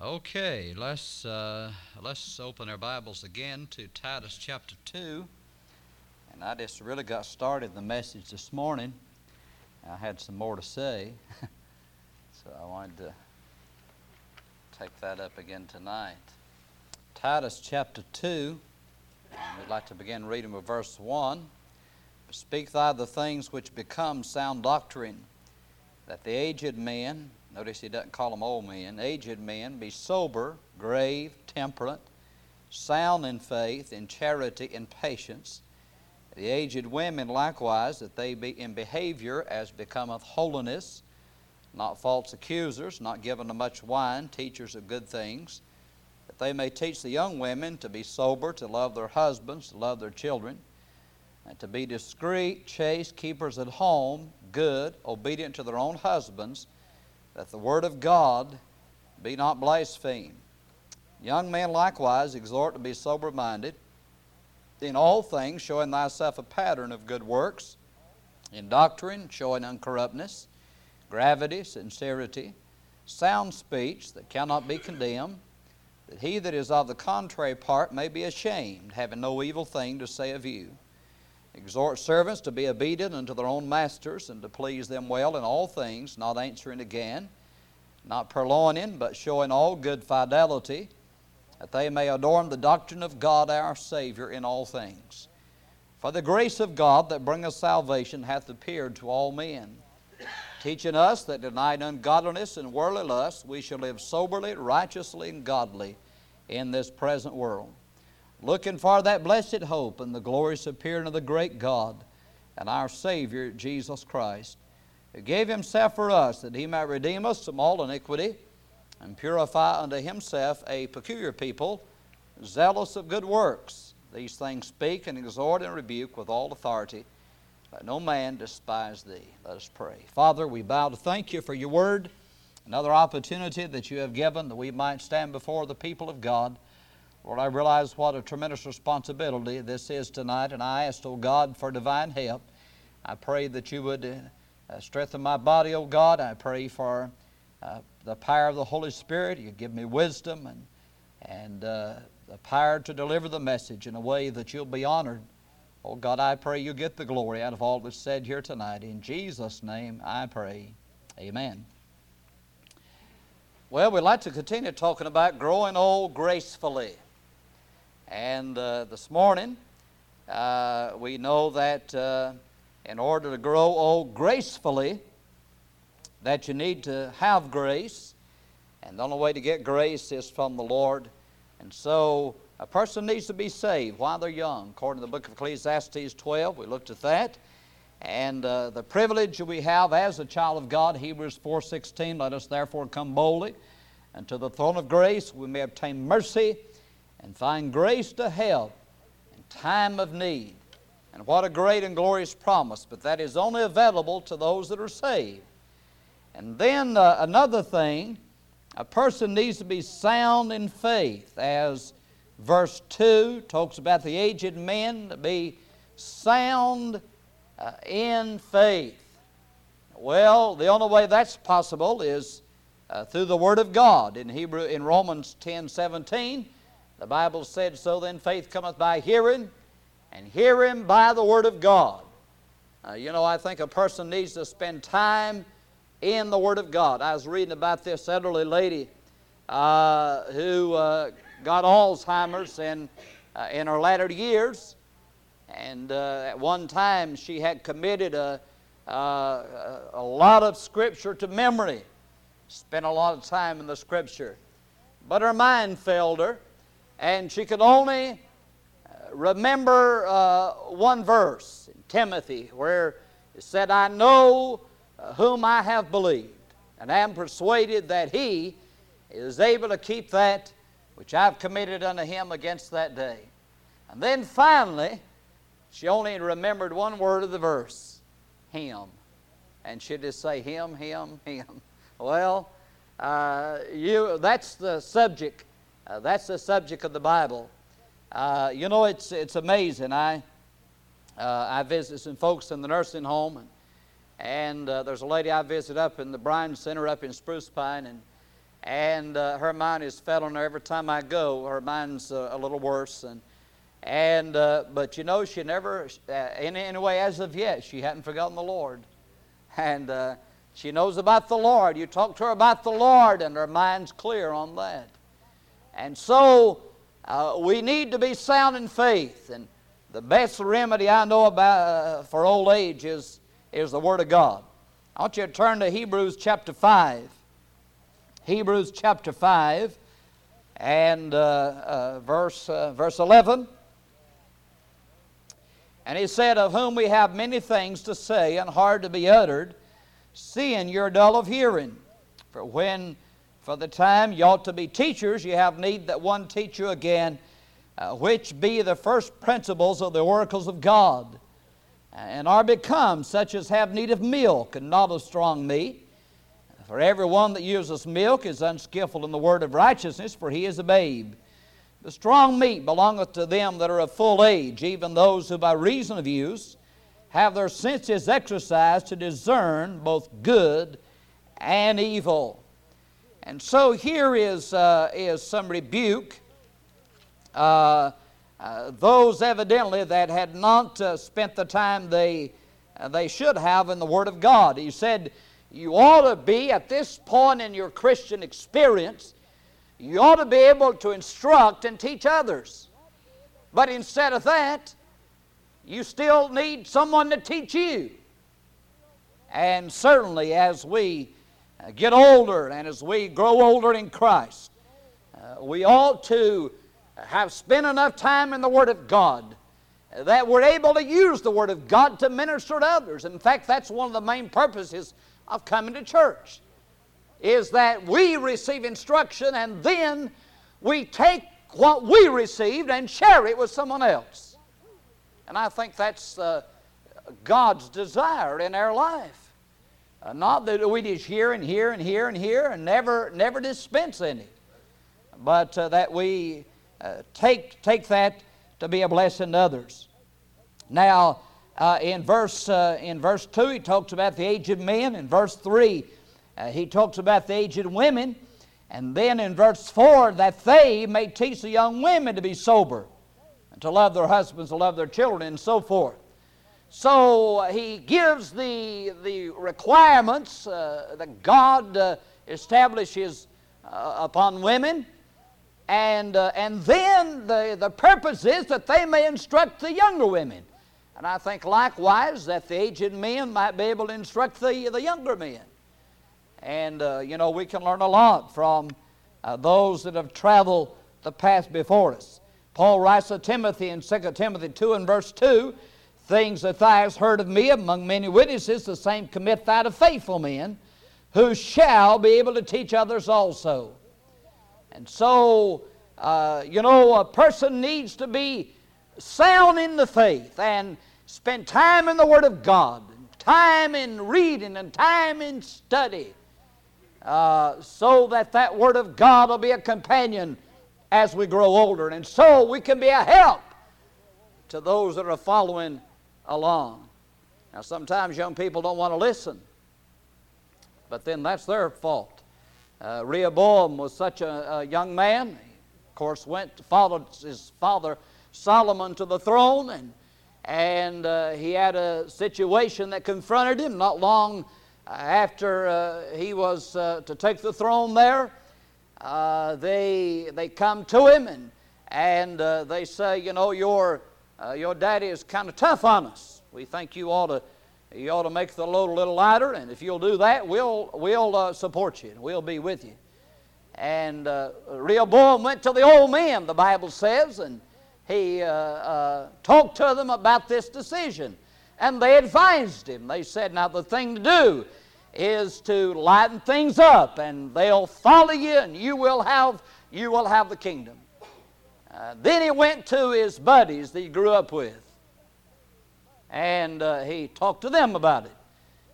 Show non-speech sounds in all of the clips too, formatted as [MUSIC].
Okay, let's uh, let's open our Bibles again to Titus chapter two. And I just really got started the message this morning. I had some more to say, [LAUGHS] so I wanted to take that up again tonight. Titus chapter two. We'd like to begin reading with verse one. Speak thou the things which become sound doctrine, that the aged men Notice he doesn't call them old men. Aged men, be sober, grave, temperate, sound in faith, in charity, in patience. The aged women likewise, that they be in behavior as becometh holiness, not false accusers, not given to much wine, teachers of good things, that they may teach the young women to be sober, to love their husbands, to love their children, and to be discreet, chaste, keepers at home, good, obedient to their own husbands that the word of God be not blasphemed. Young men likewise exhort to be sober minded, in all things showing thyself a pattern of good works, in doctrine showing uncorruptness, gravity, sincerity, sound speech that cannot be condemned, that he that is of the contrary part may be ashamed, having no evil thing to say of you. Exhort servants to be obedient unto their own masters and to please them well in all things, not answering again, not purloining, but showing all good fidelity, that they may adorn the doctrine of God our Savior in all things. For the grace of God that bringeth salvation hath appeared to all men, teaching us that denying ungodliness and worldly lust, we shall live soberly, righteously, and godly in this present world looking for that blessed hope and the glorious appearing of the great God and our Savior Jesus Christ, who gave Himself for us that He might redeem us from all iniquity and purify unto Himself a peculiar people, zealous of good works. These things speak and exhort and rebuke with all authority. Let no man despise thee. Let us pray. Father, we bow to thank you for your word, another opportunity that you have given that we might stand before the people of God Lord, I realize what a tremendous responsibility this is tonight, and I ask, O oh God, for divine help. I pray that you would uh, strengthen my body, O oh God. I pray for uh, the power of the Holy Spirit. You give me wisdom and, and uh, the power to deliver the message in a way that you'll be honored. Oh God, I pray you get the glory out of all that's said here tonight. In Jesus' name I pray. Amen. Well, we'd like to continue talking about growing old gracefully. And uh, this morning, uh, we know that uh, in order to grow old gracefully, that you need to have grace. And the only way to get grace is from the Lord. And so a person needs to be saved while they're young. According to the book of Ecclesiastes 12, we looked at that. And uh, the privilege we have as a child of God, Hebrews 4.16, let us therefore come boldly unto the throne of grace, we may obtain mercy and find grace to help in time of need. And what a great and glorious promise, but that is only available to those that are saved. And then uh, another thing, a person needs to be sound in faith, as verse 2 talks about the aged men to be sound uh, in faith. Well, the only way that's possible is uh, through the Word of God. In Hebrew, in Romans 10 17, the Bible said, So then faith cometh by hearing, and hearing by the Word of God. Uh, you know, I think a person needs to spend time in the Word of God. I was reading about this elderly lady uh, who uh, got Alzheimer's in, uh, in her latter years. And uh, at one time, she had committed a, uh, a lot of Scripture to memory, spent a lot of time in the Scripture. But her mind failed her and she could only uh, remember uh, one verse in Timothy where it said, I know uh, whom I have believed, and am persuaded that he is able to keep that which I've committed unto him against that day. And then finally, she only remembered one word of the verse him. And she'd just say, Him, Him, Him. [LAUGHS] Well, uh, you, that's the subject uh, that's the subject of the Bible. Uh, you know, it's, it's amazing. I, uh, I visit some folks in the nursing home, and, and uh, there's a lady I visit up in the Brian Center up in Spruce Pine, and, and uh, her mind is fed on her every time I go. Her mind's a little worse, and and but you know she never, in any way as of yet, she hadn't forgotten the Lord, and she knows about the Lord. You talk to her about the Lord, and her mind's clear on that. And so uh, we need to be sound in faith, and the best remedy I know about for old age is is the Word of God. I want you to turn to Hebrews chapter five. Hebrews chapter 5 and uh, uh, verse, uh, verse 11. And he said, Of whom we have many things to say and hard to be uttered, seeing you're dull of hearing. For when for the time you ought to be teachers, you have need that one teach you again, uh, which be the first principles of the oracles of God, and are become such as have need of milk and not of strong meat. For everyone that uses milk is unskillful in the word of righteousness, for he is a babe. The strong meat belongeth to them that are of full age, even those who by reason of use have their senses exercised to discern both good and evil. And so here is, uh, is some rebuke. Uh, uh, those evidently that had not uh, spent the time they, uh, they should have in the Word of God. He said, you ought to be, at this point in your Christian experience, you ought to be able to instruct and teach others. But instead of that, you still need someone to teach you. And certainly, as we get older and as we grow older in Christ, uh, we ought to have spent enough time in the Word of God that we're able to use the Word of God to minister to others. In fact, that's one of the main purposes of coming to church is that we receive instruction and then we take what we received and share it with someone else. And I think that's uh, God's desire in our life. Uh, not that we just hear and hear and hear and hear and never, never dispense any, but uh, that we uh, take, take that to be a blessing to others. Now, uh, in, verse, uh, in verse 2, he talks about the aged men. In verse 3, uh, he talks about the aged women. And then in verse 4, that they may teach the young women to be sober, and to love their husbands, to love their children, and so forth. So uh, he gives the, the requirements uh, that God uh, establishes upon women. And, and then the, the purpose is that they may instruct the younger women. And I think likewise that the aged men might be able to instruct the, the younger men. And, uh, you know, we can learn a lot from uh, those that have traveled the path before us. Paul writes to Timothy in 2 Timothy 2 and verse 2 Things that thou hast heard of me among many witnesses, the same commit thou to faithful men, who shall be able to teach others also. And so, uh, you know, a person needs to be sound in the faith and spend time in the Word of God, time in reading, and time in study, uh, so that that Word of God will be a companion as we grow older. And so we can be a help to those that are following along. Now, sometimes young people don't want to listen, but then that's their fault. Uh, Rehoboam was such a, a young man. He, of course, went followed his father Solomon to the throne, and and uh, he had a situation that confronted him not long after uh, he was uh, to take the throne there. Uh, they, they come to him and, and uh, they say, You know, your, uh, your daddy is kind of tough on us. We think you ought to. You ought to make the load a little lighter, and if you'll do that, we'll, we'll support you and we'll be with you. And Rehoboam went to the old men, the Bible says, and he uh, uh, talked to them about this decision. And they advised him. They said, Now, the thing to do is to lighten things up, and they'll follow you, and you will have, you will have the kingdom. Uh, then he went to his buddies that he grew up with, and uh, he talked to them about it.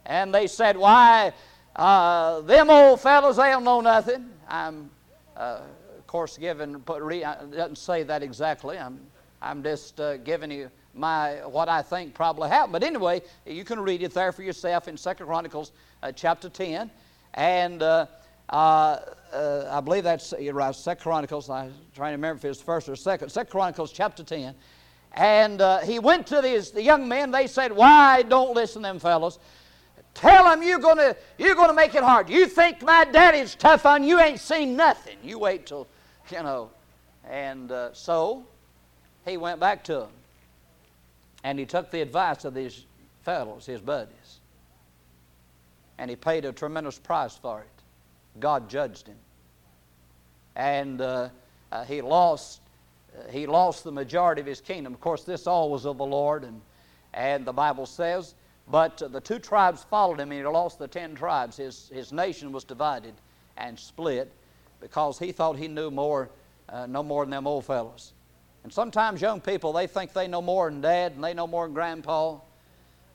And they said, Why, uh, them old fellows, they don't know nothing. I'm uh, course, given, put, re, uh, doesn't say that exactly. I'm, I'm just giving you my what I think probably happened. But anyway, you can read it there for yourself in Second Chronicles chapter 10. And uh, I believe that's right, Second Chronicles. I'm trying to remember if it's first or second. Second Chronicles chapter 10. And uh, he went to these, the young men. They said, Why don't listen to them fellows? Tell them you're to you're gonna make it hard. You think my daddy's tough on you, ain't seen nothing. You wait till, you know. And uh, so he went back to them. And he took the advice of these fellows, his buddies. And he paid a tremendous price for it. God judged him. And uh, uh, he lost uh, he lost the majority of his kingdom. Of course, this all was of the Lord, and, and the Bible says, but uh, the two tribes followed him, and he lost the ten tribes. His, his nation was divided and split because he thought he knew more, uh, no more than them old fellows. And sometimes young people, they think they know more than dad and they know more than grandpa.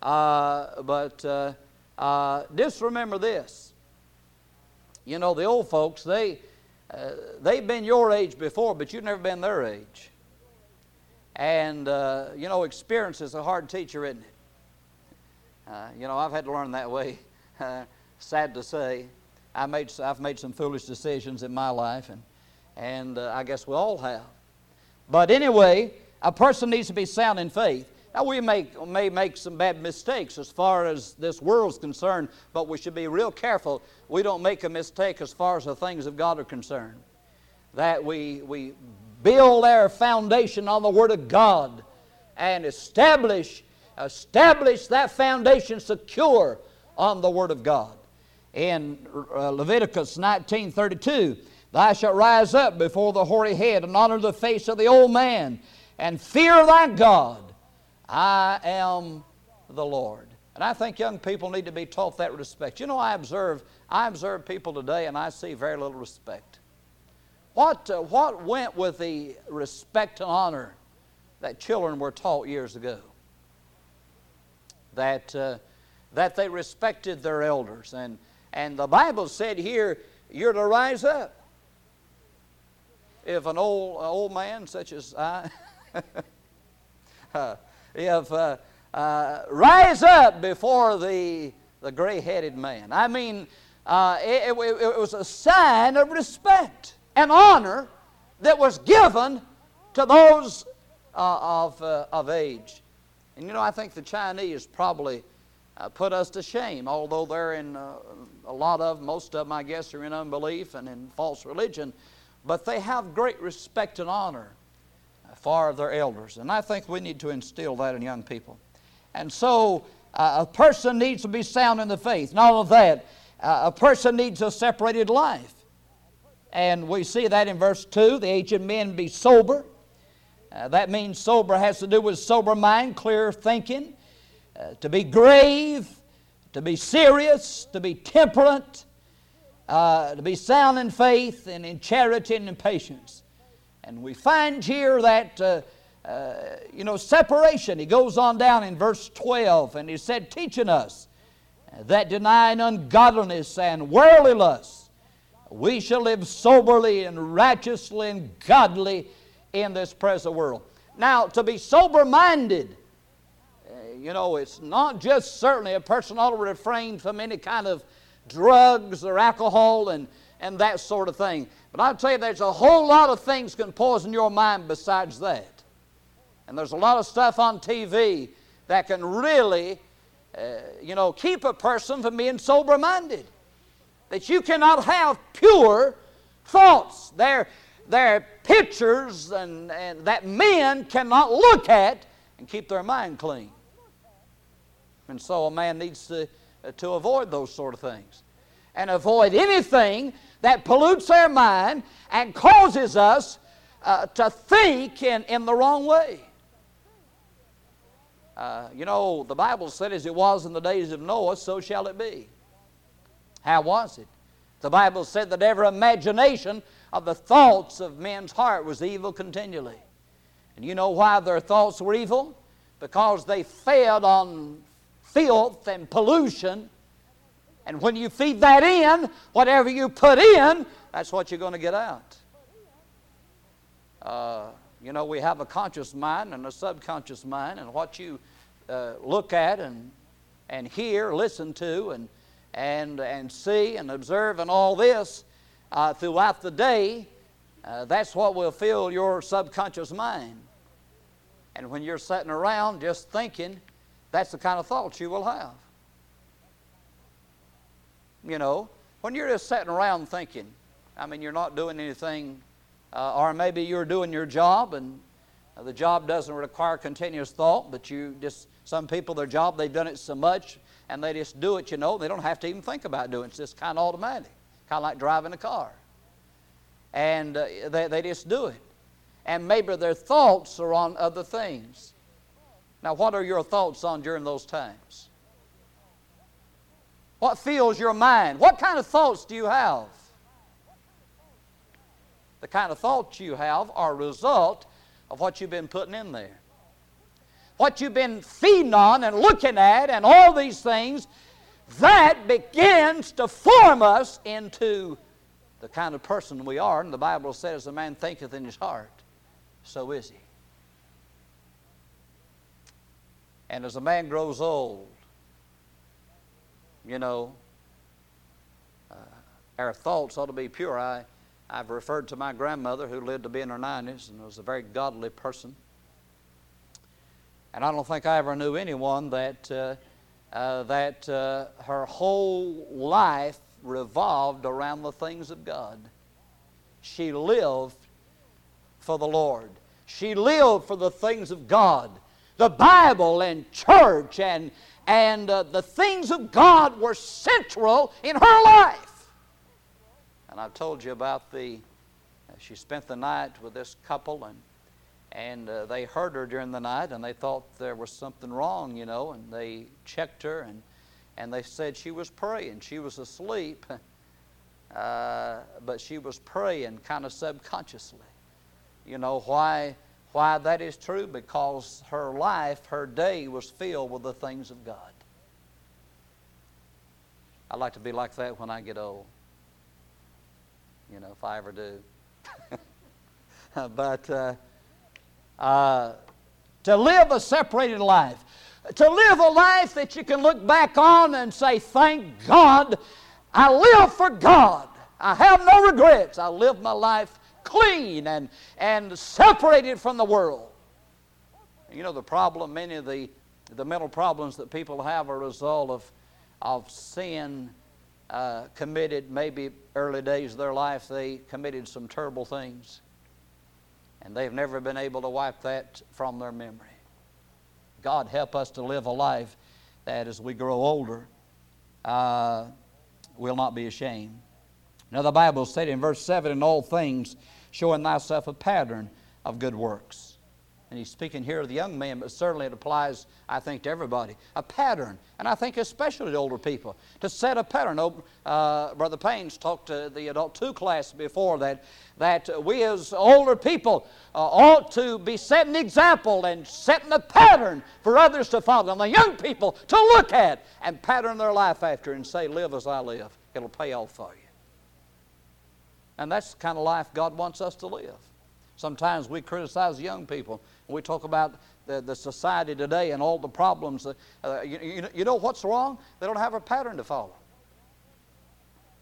But uh, just remember this. You know, the old folks, they, uh, they've been your age before, but you've never been their age. And, uh, you know, experience is a hard teacher, isn't it? Uh, you know, I've had to learn that way. [LAUGHS] sad to say. I made, I've made some foolish decisions in my life, and, and I guess we all have. But anyway, a person needs to be sound in faith. Now, we may, may make some bad mistakes as far as this world's concerned, but we should be real careful we don't make a mistake as far as the things of God are concerned. That we, we build our foundation on the Word of God and establish, establish that foundation secure on the Word of God. In uh, Leviticus 19:32, Thou shalt rise up before the hoary head and honor the face of the old man and fear thy God. I am the Lord. And I think young people need to be taught that respect. You know, I observe, I observe people today and I see very little respect. What, uh, what went with the respect and honor that children were taught years ago? That, uh, that they respected their elders. And, and the Bible said here, you're to rise up if an old, old man such as I, [LAUGHS] uh, if uh, uh, rise up before the, the gray headed man. I mean, uh, it, it, it, was a sign of respect and honor that was given to those uh, of, uh, of age. And you know, I think the Chinese probably put us to shame, although they're in a lot of, most of them, I guess, are in unbelief and in false religion but they have great respect and honor for their elders. And I think we need to instill that in young people. And so uh, a person needs to be sound in the faith. Not only that, uh, a person needs a separated life. And we see that in verse 2 the aged men be sober. Uh, that means sober has to do with sober mind, clear thinking, uh, to be grave, to be serious, to be temperate, uh, to be sound in faith and in charity and in patience. And we find here that, uh, uh, you know, separation. He goes on down in verse 12 and he said, teaching us that denying ungodliness and worldly lust, we shall live soberly and righteously and godly in this present world. Now, to be sober minded, uh, you know, it's not just certainly a person ought to refrain from any kind of drugs or alcohol and, and that sort of thing. But I'll tell you, there's a whole lot of things can poison your mind besides that. And there's a lot of stuff on TV that can really, uh, you know, keep a person from being sober minded. That you cannot have pure thoughts. They're, they're pictures and, and that men cannot look at and keep their mind clean. And so a man needs to uh, to avoid those sort of things. And avoid anything that pollutes our mind and causes us uh, to think in, in the wrong way. Uh, you know, the Bible said, as it was in the days of Noah, so shall it be. How was it? The Bible said that every imagination of the thoughts of men's heart was evil continually. And you know why their thoughts were evil? Because they fed on filth and pollution. And when you feed that in, whatever you put in, that's what you're going to get out. Uh, you know, we have a conscious mind and a subconscious mind, and what you uh, look at and, and hear, listen to, and, and, and see and observe and all this uh, throughout the day, uh, that's what will fill your subconscious mind. And when you're sitting around just thinking, that's the kind of thoughts you will have. You know, when you're just sitting around thinking, I mean, you're not doing anything, uh, or maybe you're doing your job and uh, the job doesn't require continuous thought, but you just, some people, their job, they've done it so much and they just do it, you know. They don't have to even think about doing it. It's just kind of automatic, kind of like driving a car. And uh, they, they just do it. And maybe their thoughts are on other things. Now, what are your thoughts on during those times? What fills your mind? What kind of thoughts do you have? The kind of thoughts you have are a result of what you've been putting in there. What you've been feeding on and looking at and all these things, that begins to form us into the kind of person we are. And the Bible says, A man thinketh in his heart, so is he. And as a man grows old, you know, uh, our thoughts ought to be pure. I, I've referred to my grandmother who lived to be in her 90s and was a very godly person. And I don't think I ever knew anyone that, uh, uh, that uh, her whole life revolved around the things of God. She lived for the Lord. She lived for the things of God. The Bible and church and, and uh, the things of God were central in her life. And I've told you about the, uh, she spent the night with this couple, and, and uh, they heard her during the night, and they thought there was something wrong, you know, and they checked her, and, and they said she was praying. She was asleep, [LAUGHS] uh, but she was praying kind of subconsciously. You know why? Why that is true? Because her life, her day was filled with the things of God. I'd like to be like that when I get old you know, if I ever do. [LAUGHS] but uh, uh, to live a separated life, to live a life that you can look back on and say, Thank God, I live for God. I have no regrets. I live my life clean and, and separated from the world. You know, the problem, many of the, the mental problems that people have are a result of, of sin uh, committed, maybe early days of their life, they committed some terrible things. And they've never been able to wipe that from their memory. God help us to live a life that as we grow older, uh, will not be ashamed. Now, the Bible said in verse 7 In all things, showing thyself a pattern of good works and he's speaking here of the young man, but certainly it applies, I think, to everybody. A pattern, and I think especially to older people, to set a pattern. Oh, uh, Brother Payne's talked to the adult two class before that, that we as older people uh, ought to be setting the example and setting a pattern for others to follow, and the young people to look at and pattern their life after and say, Live as I live. It'll pay off for you. And that's the kind of life God wants us to live. Sometimes we criticize young people And we talk about the, the society today and all the problems. Uh, you, you know what's wrong? They don't have a pattern to follow.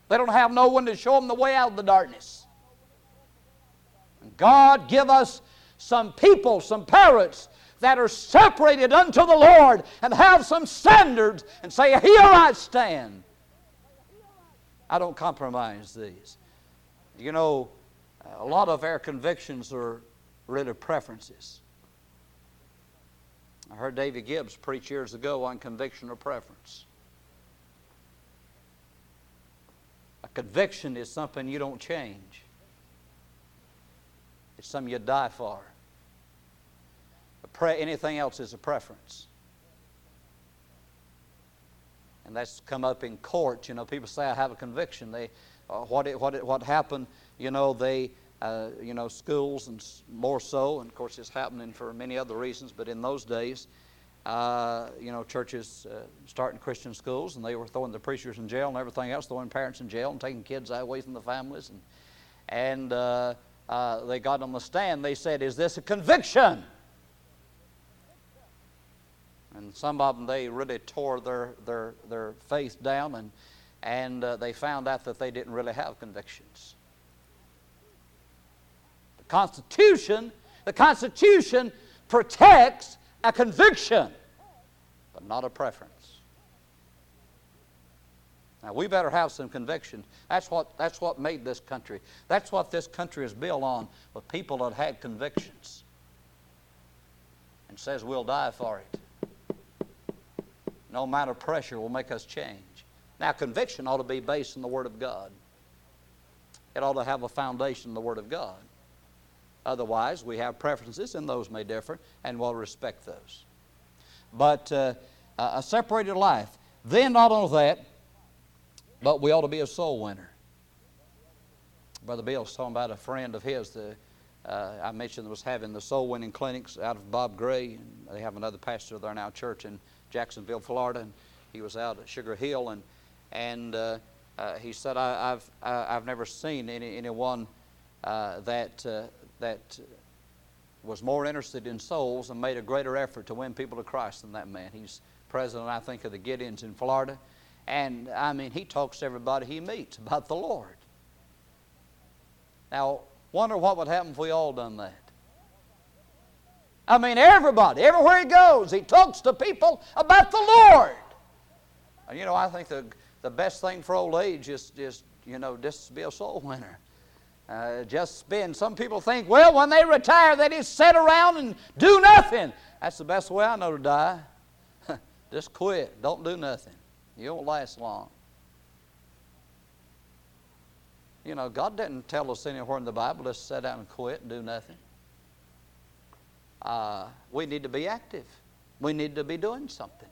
They don't have no one to show them the way out of the darkness. God give us some people, some parents that are separated unto the Lord and have some standards and say, Here I stand. I don't compromise these. You know, a lot of our convictions are really preferences. I heard David Gibbs preach years ago on conviction or preference. A conviction is something you don't change. It's something you die for. Pre- anything else is a preference. And that's come up in court. You know, people say, I have a conviction. They, uh, what, it, what, it, what happened, you know, they, uh, you know, schools and more so, and of course it's happening for many other reasons, but in those days, uh, you know, churches uh, starting Christian schools, and they were throwing the preachers in jail and everything else, throwing parents in jail and taking kids away from the families. And, and uh, uh, they got on the stand, they said, Is this a conviction? And some of them, they really tore their, their, their faith down and and uh, they found out that they didn't really have convictions. The Constitution, the Constitution protects a conviction, but not a preference. Now we better have some conviction. That's what, that's what made this country. That's what this country is built on, with people that had convictions. And says we'll die for it. No amount of pressure will make us change. Now conviction ought to be based in the Word of God. It ought to have a foundation in the Word of God. Otherwise, we have preferences, and those may differ, and we'll respect those. But uh, a separated life. Then, not only that, but we ought to be a soul winner. Brother Bill's talking about a friend of his. The, uh, I mentioned was having the soul winning clinics out of Bob Gray. And they have another pastor there now, church in Jacksonville, Florida. And he was out at Sugar Hill, and and uh, uh, he said, I, have I've never seen any, anyone uh, that uh, that was more interested in souls and made a greater effort to win people to Christ than that man. He's president, I think, of the Gideons in Florida. And I mean, he talks to everybody he meets about the Lord. Now, wonder what would happen if we all done that. I mean, everybody, everywhere he goes, he talks to people about the Lord. And you know, I think the, the best thing for old age is just, you know, just to be a soul winner. Uh, just spend. Some people think, well, when they retire, they just sit around and do nothing. That's the best way I know to die. [LAUGHS] just quit. Don't do nothing. You won't last long. You know, God didn't tell us anywhere in the Bible to sit down and quit and do nothing. Uh, we need to be active. We need to be doing something.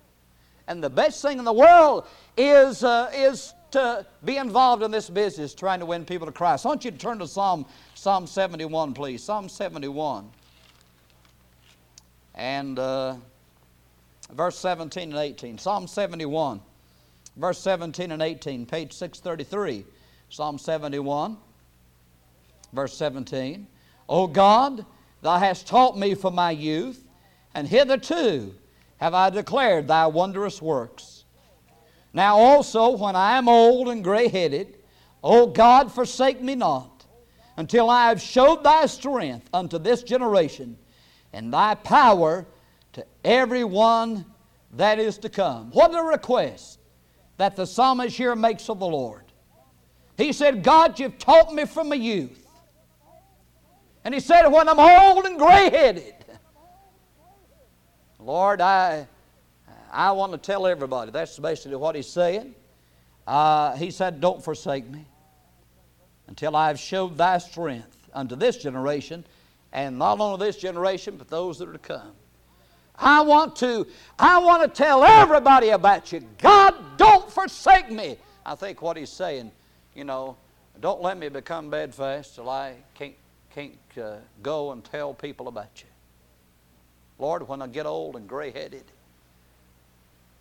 And the best thing in the world is, uh, is to be involved in this business, trying to win people to Christ. I want you to turn to Psalm, Psalm 71, please. Psalm 71. And uh, verse 17 and 18. Psalm 71 verse 17 and 18, page 633, Psalm 71, verse 17. O God, thou hast taught me from my youth, and hitherto have I declared thy wondrous works. Now also, when I am old and gray headed, O God, forsake me not, until I have showed thy strength unto this generation, and thy power to every one that is to come. What a request! that the psalmist here makes of the Lord. He said, God, you've taught me from my youth. And he said, when I'm old and gray headed, Lord, I, I want to tell everybody. That's basically what he's saying. Uh, he said, Don't forsake me until I have showed thy strength unto this generation, and not only this generation, but those that are to come. I want to, I want to tell everybody about you. God, don't forsake me. I think what he's saying, you know, don't let me become bedfast till I can't, can't uh, go and tell people about you. Lord, when I get old and gray headed,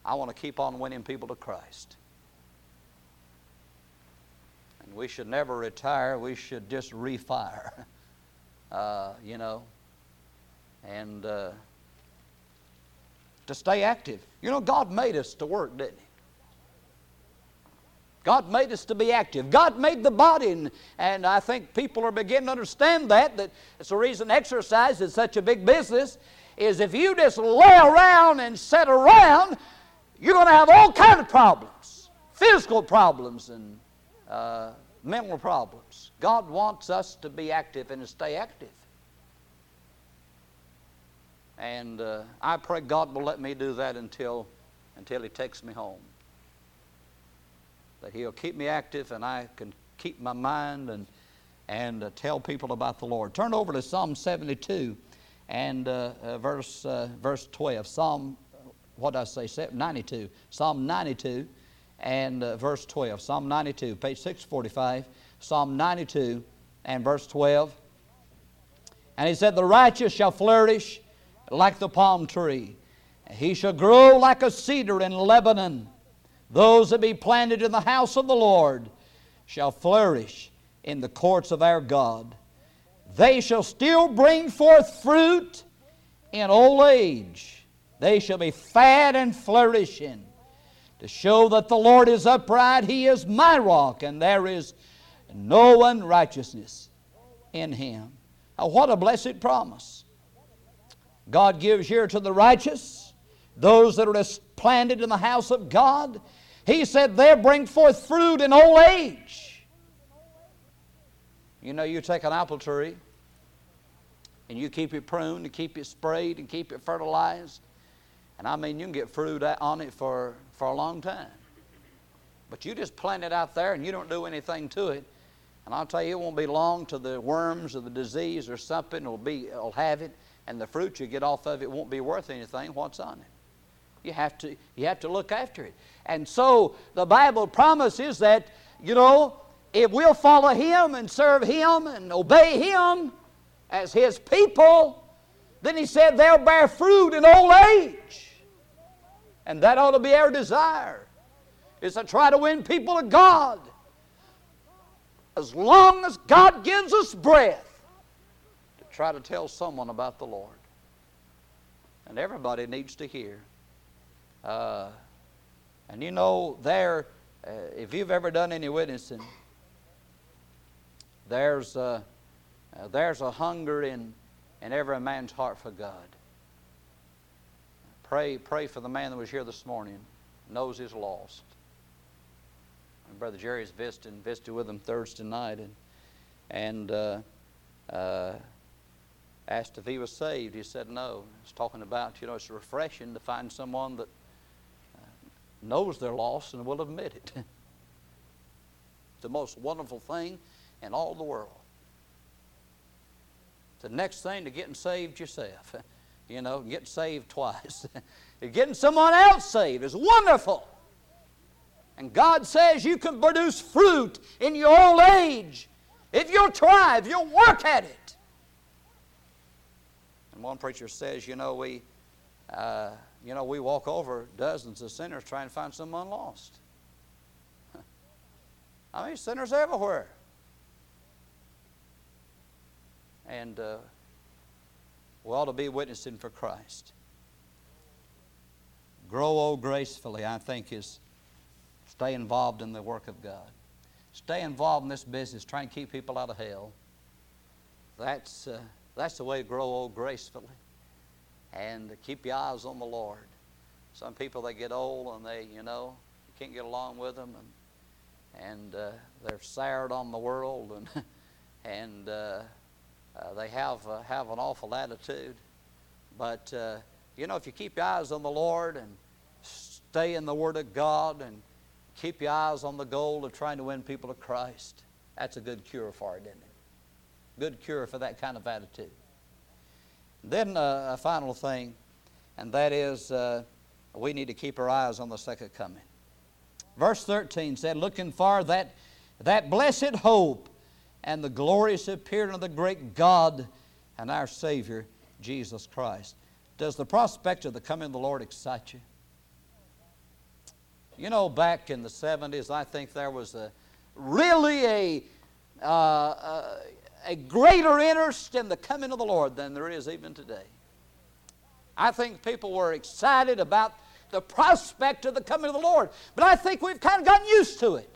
I want to keep on winning people to Christ. And we should never retire, we should just refire, [LAUGHS] uh, you know. And. Uh, to stay active. You know, God made us to work, didn't He? God made us to be active. God made the body, and, and I think people are beginning to understand that. That it's the reason exercise is such a big business. Is if you just lay around and sit around, you're going to have all kinds of problems, physical problems and uh, mental problems. God wants us to be active and to stay active. And uh, I pray God will let me do that until, until He takes me home. That He'll keep me active and I can keep my mind and, and uh, tell people about the Lord. Turn over to Psalm 72 and uh, uh verse, uh, verse 12. Psalm, what did I say? 92. Psalm 92 and verse 12. Psalm 92, page 645. Psalm 92 and verse 12. And he said, The righteous shall flourish like the palm tree. He shall grow like a cedar in Lebanon. Those that be planted in the house of the Lord shall flourish in the courts of our God. They shall still bring forth fruit in old age. They shall be fat and flourishing. to show that the Lord is upright. He is my rock, and there is no unrighteousness in him. Now, what a blessed promise. God gives here to the righteous, those that are planted in the house of God. He said, They'll bring forth fruit in old age. You know, you take an apple tree and you keep it pruned and keep it sprayed and keep it fertilized. And I mean, you can get fruit on it for, for a long time. But you just plant it out there and you don't do anything to it. And I'll tell you, it won't be long till the worms or the disease or something will be will have it, and the fruit you get off of it won't be worth anything. What's on it? You have to you have to look after it. And so the Bible promises that you know if we'll follow Him and serve Him and obey Him as His people, then He said they'll bear fruit in old age. And that ought to be our desire, is to try to win people to God. As long as God gives us breath, to try to tell someone about the Lord. And everybody needs to hear. Uh, and you know, there, uh, if you've ever done any witnessing, there's, uh, there's a hunger in, in every man's heart for God. Pray, pray for the man that was here this morning, knows he's lost. And Brother Jerry's visiting, visited with him Thursday night, and, and uh, uh, asked if he was saved. He said no. He's talking about, you know, it's refreshing to find someone that uh, knows they're lost and will admit it. [LAUGHS] it's the most wonderful thing in all the world. The next thing to getting saved yourself. [LAUGHS] You know, getting saved twice. [LAUGHS] getting someone else saved is wonderful. And God says you can produce fruit in your old age if you'll try, if you'll work at it. And one preacher says, you know, we, uh, you know, we walk over dozens of sinners trying to find someone lost. [LAUGHS] I mean, sinners everywhere. And uh, we ought to be witnessing for Christ. Grow old gracefully, I think, is stay involved in the work of God. Stay involved in this business, try and keep people out of hell. That's, uh, that's the way to grow old gracefully. And keep your eyes on the Lord. Some people, they get old and they, you know, you can't get along with them and, and uh, they're soured on the world and, [LAUGHS] and uh, they have, uh, have an awful attitude. But, uh, you know, if you keep your eyes on the Lord and stay in the Word of God and keep your eyes on the goal of trying to win people to Christ, that's a good cure for it, isn't it? Good cure for that kind of attitude. Then uh, a final thing, and that is uh, we need to keep our eyes on the second coming. Verse 13 said, Looking for that, that blessed hope and the glorious appearing of the great God and our Savior, Jesus Christ. Does the prospect of the coming of the Lord excite you? You know, back in the 70s, I think there was a, really a, uh, uh, a greater interest in the coming of the Lord than there is even today. I think people were excited about the prospect of the coming of the Lord, but I think we've kind of gotten used to it.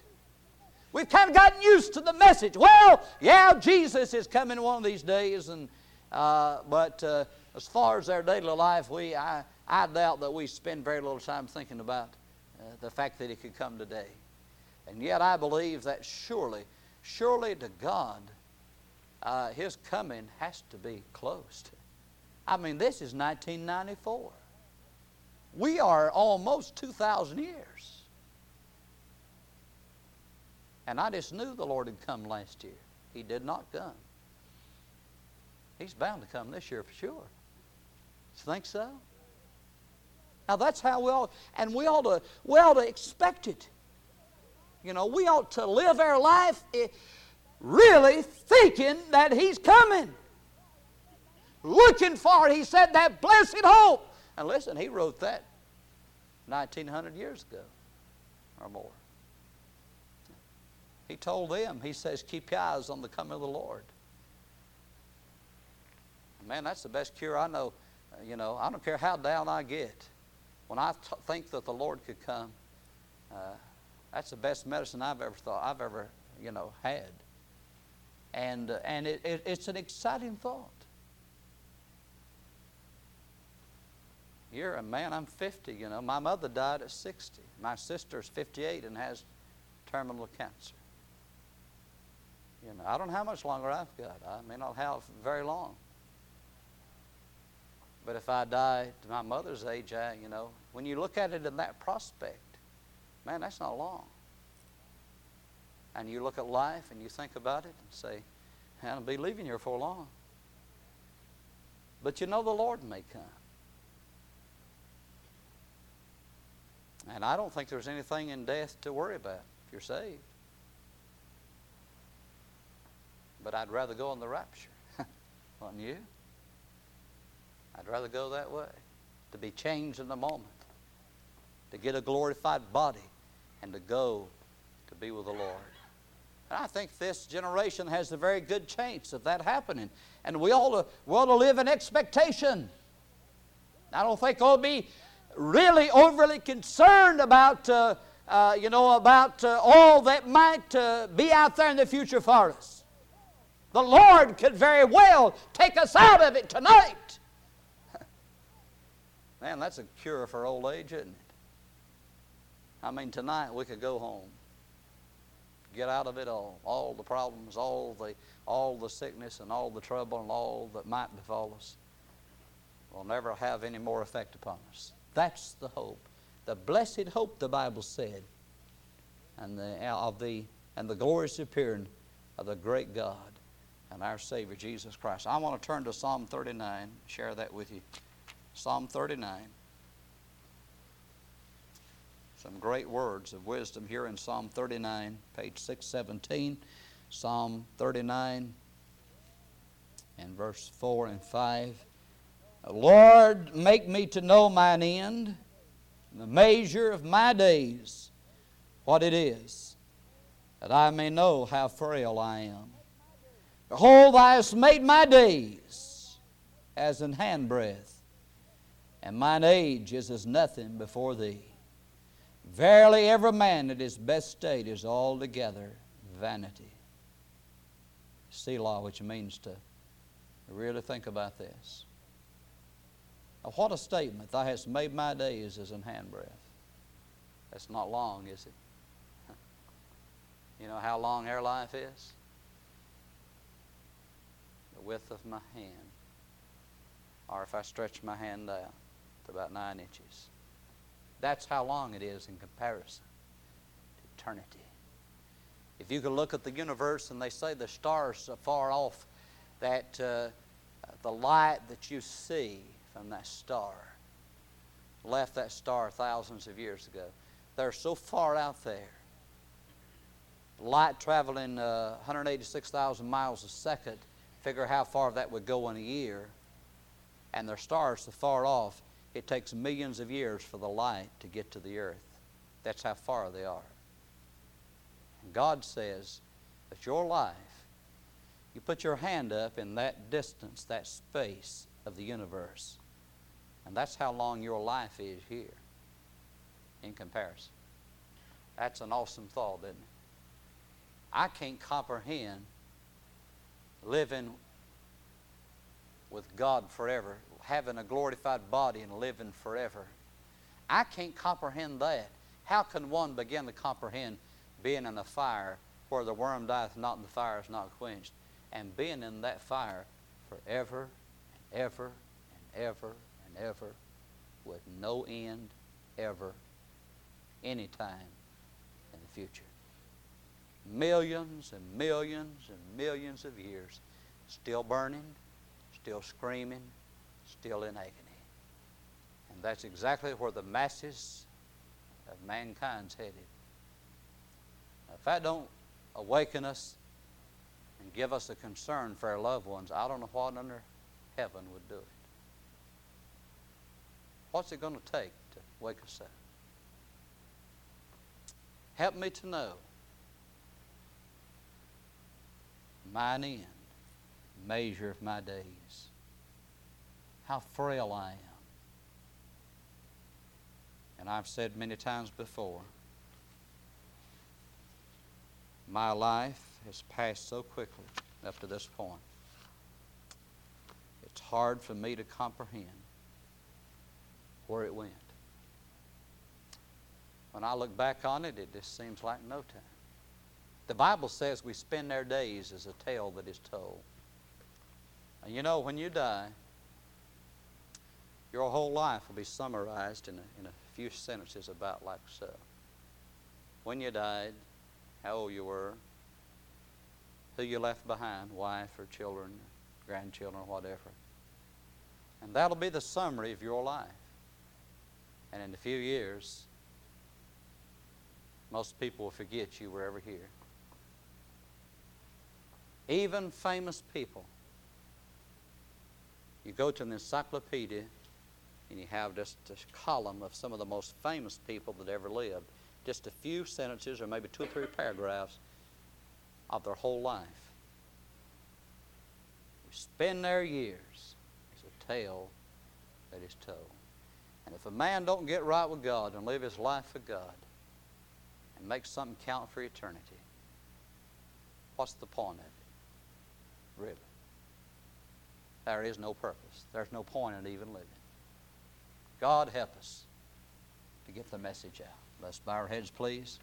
We've kind of gotten used to the message. Well, yeah, Jesus is coming one of these days, and uh, but uh, as far as our daily life, we I, I doubt that we spend very little time thinking about uh, the fact that He could come today. And yet, I believe that surely, surely to God, uh, His coming has to be close. I mean, this is 1994. We are almost 2,000 years. And I just knew the Lord had come last year. He did not come. He's bound to come this year for sure. You think so? Now that's how we ought, and we ought to, we ought to expect it. You know, we ought to live our life eh, really thinking that He's coming. Looking for it. He said that blessed hope. And listen, He wrote that 1900 years ago or more. He told them, He says, keep your eyes on the coming of the Lord. Man, that's the best cure I know. You know, I don't care how down I get. When I t- think that the Lord could come, Uh, that's the best medicine I've ever thought I've ever you know had. And uh, and it, it, it's an exciting thought. You're a man. I'm 50. You know, my mother died at 60. My sister's 58 and has terminal cancer. You know, I don't know how much longer I've got. I may not have very long. But if I die to my mother's age, I, you know, when you look at it in that prospect, man, that's not long. And you look at life and you think about it and say, I'll be leaving here for long. But you know the Lord may come. And I don't think there's anything in death to worry about if you're saved. But I'd rather go on the rapture. [LAUGHS] Wouldn't you? I'd rather go that way. To be changed in the moment. To get a glorified body. And to go to be with the Lord. And I think this generation has a very good chance of that happening. And we ought to, we ought to live in expectation. I don't think we'll be really overly concerned about, uh, uh, you know, about uh, all that might uh, be out there in the future for us. The Lord could very well take us out of it tonight. [LAUGHS] Man, that's a cure for old age, isn't it? I mean, tonight we could go home, get out of it all, all the problems, all the, all the sickness, and all the trouble, and all that might befall us will never have any more effect upon us. That's the hope. The blessed hope, the Bible said, and the, of the, and the glorious appearing of the great God and our Savior Jesus Christ. I want to turn to Psalm 39, share that with you. Psalm 39. Some great words of wisdom here in Psalm 39, page 617. Psalm 39 and verse 4 and 5. Lord, make me to know mine end, the measure of my days, what it is, that I may know how frail I am. Behold, thou hast made my days as an handbreadth, and mine age is as nothing before thee. Verily, every man at his best state is altogether vanity. Selah, which means to really think about this. Now, what a statement. Thou hast made my days as an handbreadth. That's not long, is it? [LAUGHS] You know how long our life is? The width of my hand. Or if I stretch my hand out to about nine inches. That's how long it is in comparison to eternity. If you could look at the universe and they say the stars are far off, that uh, the light that you see from that star left that star thousands of years ago. They're so far out there. Light traveling uh, 186,000 miles a second, figure how far that would go in a year. And their stars so far off, it takes millions of years for the light to get to the earth. That's how far they are. And God says that your life, you put your hand up in that distance, that space of the universe, and that's how long your life is here in comparison. That's an awesome thought, isn't it? I can't comprehend living with God forever, having a glorified body and living forever. I can't comprehend that. How can one begin to comprehend being in a fire where the worm dieth not and the fire is not quenched, and being in that fire forever and ever and ever and ever, with no end ever, any time in the future. Millions and millions and millions of years, still burning, still screaming, still in agony. And that's exactly where the masses of mankind's headed. Now, if that don't awaken us and give us a concern for our loved ones, I don't know what under heaven would do it. What's it going to take to wake us up? Help me to know mine end, measure of my days, how frail I am. And I've said many times before, My life has passed so quickly up to this point. It's hard for me to comprehend where it went. When I look back on it, it just seems like no time. The Bible says we spend our days as a tale that is told. And you know, when you die, your whole life will be summarized in a, in a few sentences about like so. When you died, how old you were, who you left behind, wife or children, grandchildren, whatever. And that'll be the summary of your life. And in a few years, most people will forget you were ever here. Even famous people. You go to an encyclopedia and you have just a column of some of the most famous people that ever lived. Just a few sentences or maybe two or three paragraphs of their whole life. We spend their years as a tale that is told. And if a man don't get right with God and live his life for God and make something count for eternity, what's the point of it? Really. There is no purpose. There's no point in even living. God help us to get the message out. Let's bow our heads, please.